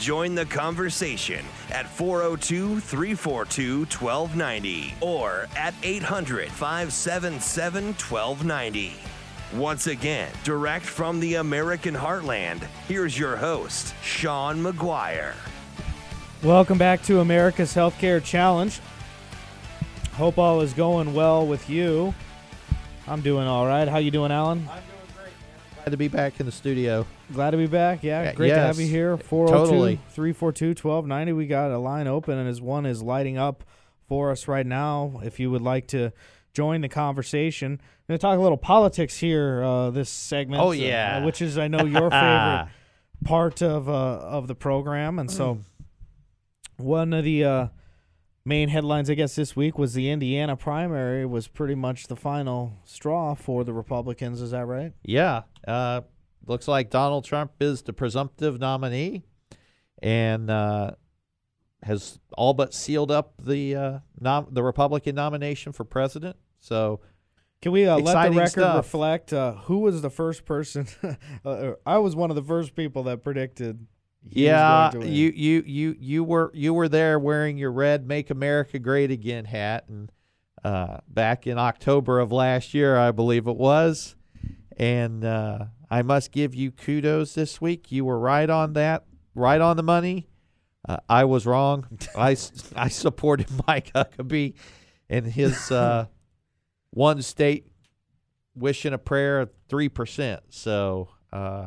Join the conversation at 402 342 1290 or at 800 577 1290. Once again, direct from the American heartland, here's your host, Sean McGuire. Welcome back to America's Healthcare Challenge. Hope all is going well with you. I'm doing all right. How you doing, Alan? I'm doing great. Man. Glad to be back in the studio. Glad to be back. Yeah, great to have you here. 402 Totally. 342 1290. We got a line open, and as one is lighting up for us right now. If you would like to join the conversation, I'm going to talk a little politics here uh, this segment. Oh, uh, yeah. which is, I know, your favorite part of uh, of the program. And so, Mm. one of the uh, main headlines, I guess, this week was the Indiana primary was pretty much the final straw for the Republicans. Is that right? Yeah. Uh, looks like Donald Trump is the presumptive nominee and uh, has all but sealed up the uh, nom- the Republican nomination for president. So Can we uh, let the record stuff. reflect uh, who was the first person? uh, I was one of the first people that predicted. yeah, going to win. you you you you were you were there wearing your red "Make America Great Again" hat, and uh, back in October of last year, I believe it was. And uh, I must give you kudos this week. You were right on that, right on the money. Uh, I was wrong. I, I supported Mike Huckabee and his uh, one state wishing a prayer of three percent. So uh,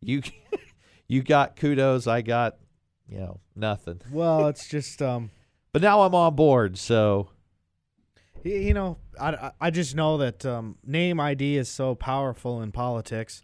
you you got kudos. I got you know nothing. Well, it's just um, But now I'm on board. So you know, I, I- just know that um, name ID is so powerful in politics.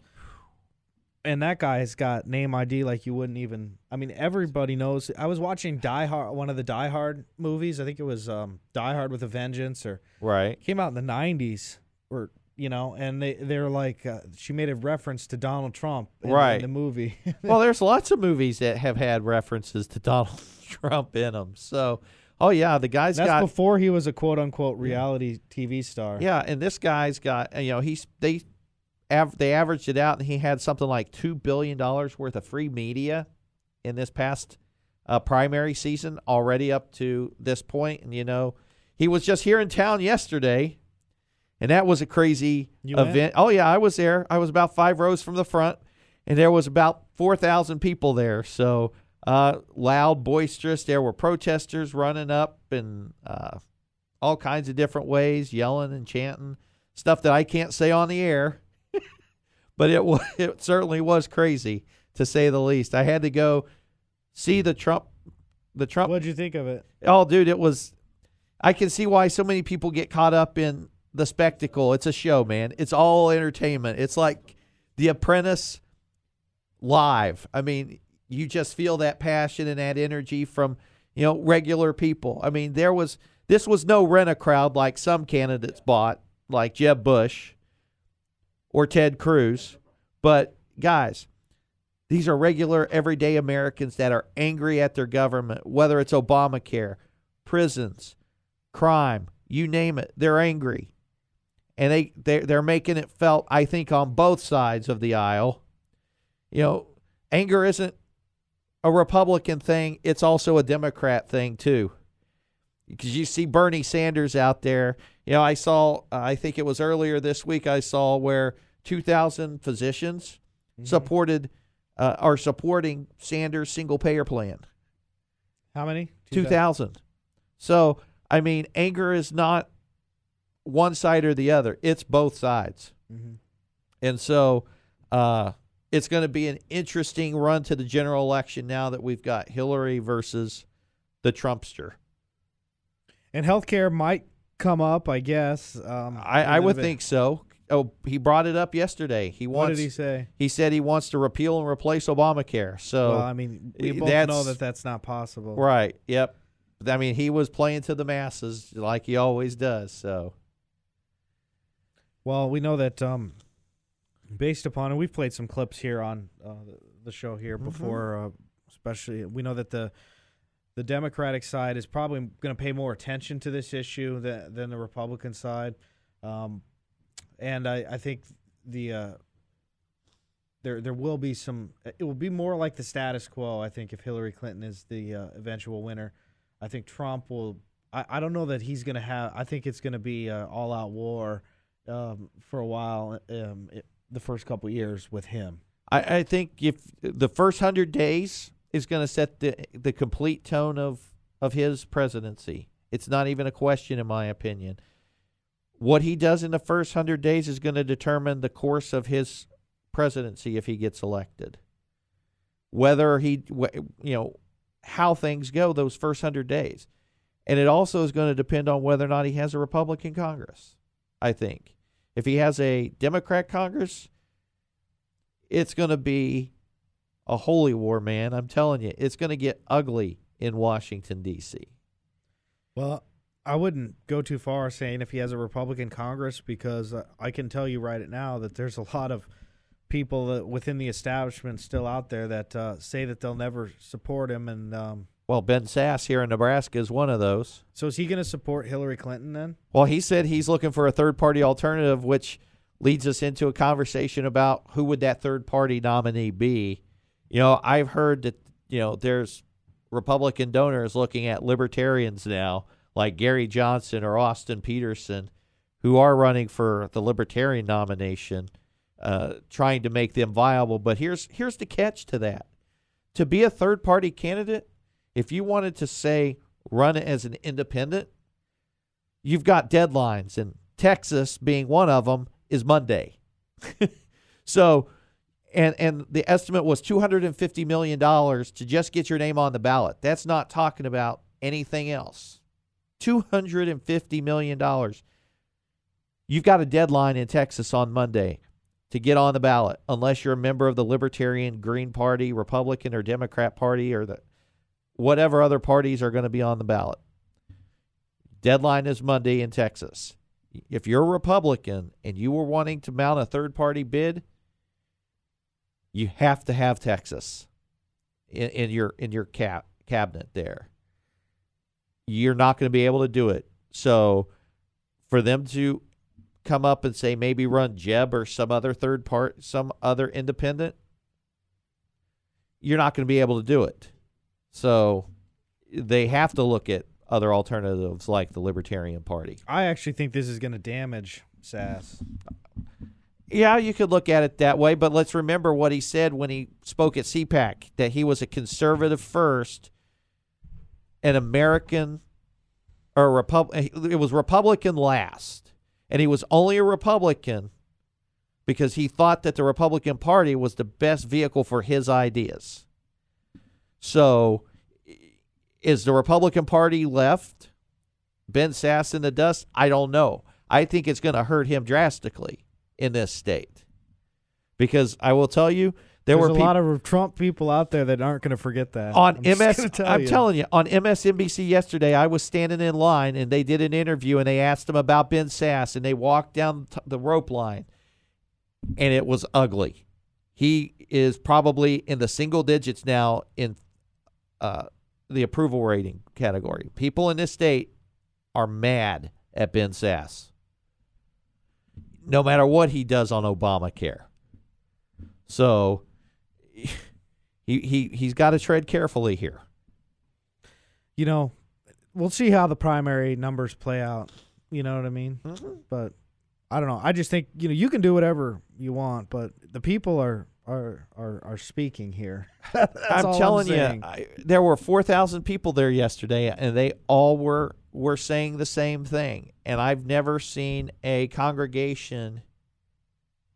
And that guy's got name ID like you wouldn't even. I mean, everybody knows. I was watching Die Hard, one of the Die Hard movies. I think it was um, Die Hard with a Vengeance, or right. came out in the '90s, or you know, and they they're like uh, she made a reference to Donald Trump in, Right. in the movie. well, there's lots of movies that have had references to Donald Trump in them. So, oh yeah, the guy's That's got before he was a quote unquote reality TV star. yeah, and this guy's got you know he's they av- they averaged it out, and he had something like two billion dollars worth of free media in this past uh, primary season already up to this point, and you know he was just here in town yesterday. And that was a crazy You went? event. Oh yeah, I was there. I was about five rows from the front, and there was about four thousand people there. So uh, loud, boisterous. There were protesters running up and uh, all kinds of different ways, yelling and chanting stuff that I can't say on the air. but it was it certainly was crazy to say the least. I had to go see the Trump the Trump What'd you think of it? Oh, dude, it was. I can see why so many people get caught up in the spectacle. It's a show, man. It's all entertainment. It's like The Apprentice live. I mean, you just feel that passion and that energy from you know regular people. I mean, there was this was no rent a crowd like some candidates bought, like Jeb Bush or Ted Cruz. But guys, these are regular, everyday Americans that are angry at their government, whether it's Obamacare, prisons, crime, you name it. They're angry. And they, they're, they're making it felt, I think, on both sides of the aisle. You know, anger isn't a Republican thing, it's also a Democrat thing, too. Because you see Bernie Sanders out there. You know, I saw, uh, I think it was earlier this week, I saw where 2,000 physicians supported uh, are supporting Sanders' single payer plan. How many? 2,000. So, I mean, anger is not one side or the other, it's both sides. Mhm. And so, uh, it's going to be an interesting run to the general election now that we've got Hillary versus the Trumpster. And healthcare might come up, I guess. Um, I, I would think so. oh, he brought it up yesterday. He wants. What did he say? he said he wants to repeal and replace Obamacare. So well, I mean, we both know that that's not possible. right, yep. I mean, he was playing to the masses like he always does. So Well, we know that um, based upon, and we've played some clips here on uh, the- show here Mm-hmm. before, uh, especially we know that the the Democratic side is probably going to pay more attention to this issue than, than the Republican side, um, and I, I think the uh, there there will be some. It will be more like the status quo. I think if Hillary Clinton is the uh, eventual winner, I think Trump will. I, I don't know that he's going to have. I think it's going to be uh, all out war um, for a while. Um, it, the first couple years with him. I, I think if the first hundred days is going to set the the complete tone of of his presidency. It's not even a question, in my opinion. What he does in the first hundred days is going to determine the course of his presidency if he gets elected. Whether he, you know, how things go those first hundred days, and it also is going to depend on whether or not he has a Republican Congress. I think if he has a Democrat Congress, it's going to be a holy war, man. I'm telling you, it's going to get ugly in Washington D.C. Well, I wouldn't go too far saying if he has a Republican Congress because uh, I can tell you right now that there's a lot of people within the establishment still out there that uh, say that they'll never support him. And um, Well, Ben Sasse here in Nebraska is one of those. so is he going to support Hillary Clinton then? Well, he said he's looking for a third party alternative, which leads us into a conversation about who would that third party nominee be. You know, I've heard that you know there's Republican donors looking at libertarians now, like Gary Johnson or Austin Petersen, who are running for the libertarian nomination, uh, trying to make them viable. But here's here's the catch to that: to be a third party candidate, if you wanted to say run as an independent, you've got deadlines, and Texas being one of them is Monday. so, and and the estimate was two hundred and fifty million dollars to just get your name on the ballot. That's not talking about anything else. Two hundred and fifty million dollars. You've got a deadline in Texas on Monday to get on the ballot, unless you're a member of the Libertarian, Green Party, Republican, or Democrat Party, or the whatever other parties are going to be on the ballot. Deadline is Monday in Texas. If you're a Republican and you were wanting to mount a third party bid, you have to have Texas in, in your in your cap, cabinet there. You're not going to be able to do it. So for them to come up and say maybe run Jeb or some other third part some other independent, you're not going to be able to do it. So they have to look at other alternatives like the Libertarian Party. I actually think this is going to damage Sasse. Yeah, you could look at it that way, but let's remember what he said when he spoke at CPAC that he was a conservative first, an American or a Repub- it was Republican last. And he was only a Republican because he thought that the Republican Party was the best vehicle for his ideas. So, is the Republican Party left? Ben Sasse in the dust? I don't know. I think it's going to hurt him drastically in this state. Because I will tell you, there There's were a peop- lot of Trump people out there that aren't going to forget that. on I'm MS. tell I'm you. telling you, on MSNBC yesterday, I was standing in line and they did an interview and they asked him about Ben Sasse and they walked down the rope line, and it was ugly. He is probably in the single digits now in uh, the approval rating category. People in this state are mad at Ben Sasse, no matter what he does on Obamacare. So he he he's got to tread carefully here. you know, we'll see how the primary numbers play out. You know what I mean? Mm-hmm. But I don't know. I just think you know you can do whatever you want, but the people are are are, are speaking here. I'm telling saying. you, I, there were four thousand people there yesterday, and they all were were saying the same thing. And I've never seen a congregation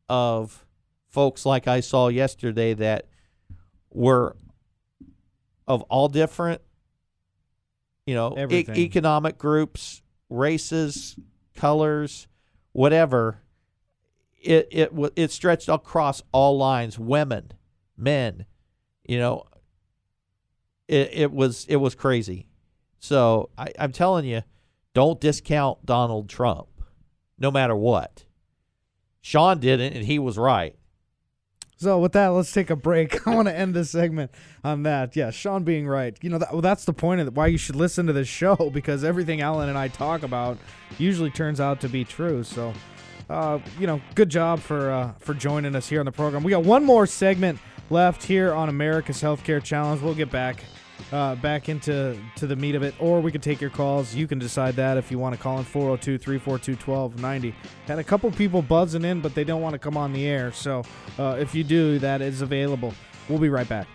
of folks like I saw yesterday that were of all different, you know, e- economic groups, races, colors, whatever. It it it stretched across all lines, women, men, you know. It it was it was crazy. So I, I'm telling you, don't discount Donald Trump, no matter what. Sean didn't, and he was right. So with that, let's take a break. I want to end this segment on that. Yeah, Sean being right. You know, that, well, that's the point of why you should listen to this show because everything Alan and I talk about usually turns out to be true. So, uh, you know, good job for uh, for joining us here on the program. We got one more segment left here on America's Healthcare Challenge. We'll get back uh, back into to the meat of it, or we could take your calls. You can decide that if you want to call in 402 342 1290. Had a couple people buzzing in, but they don't want to come on the air. So uh, if you do, that is available. We'll be right back.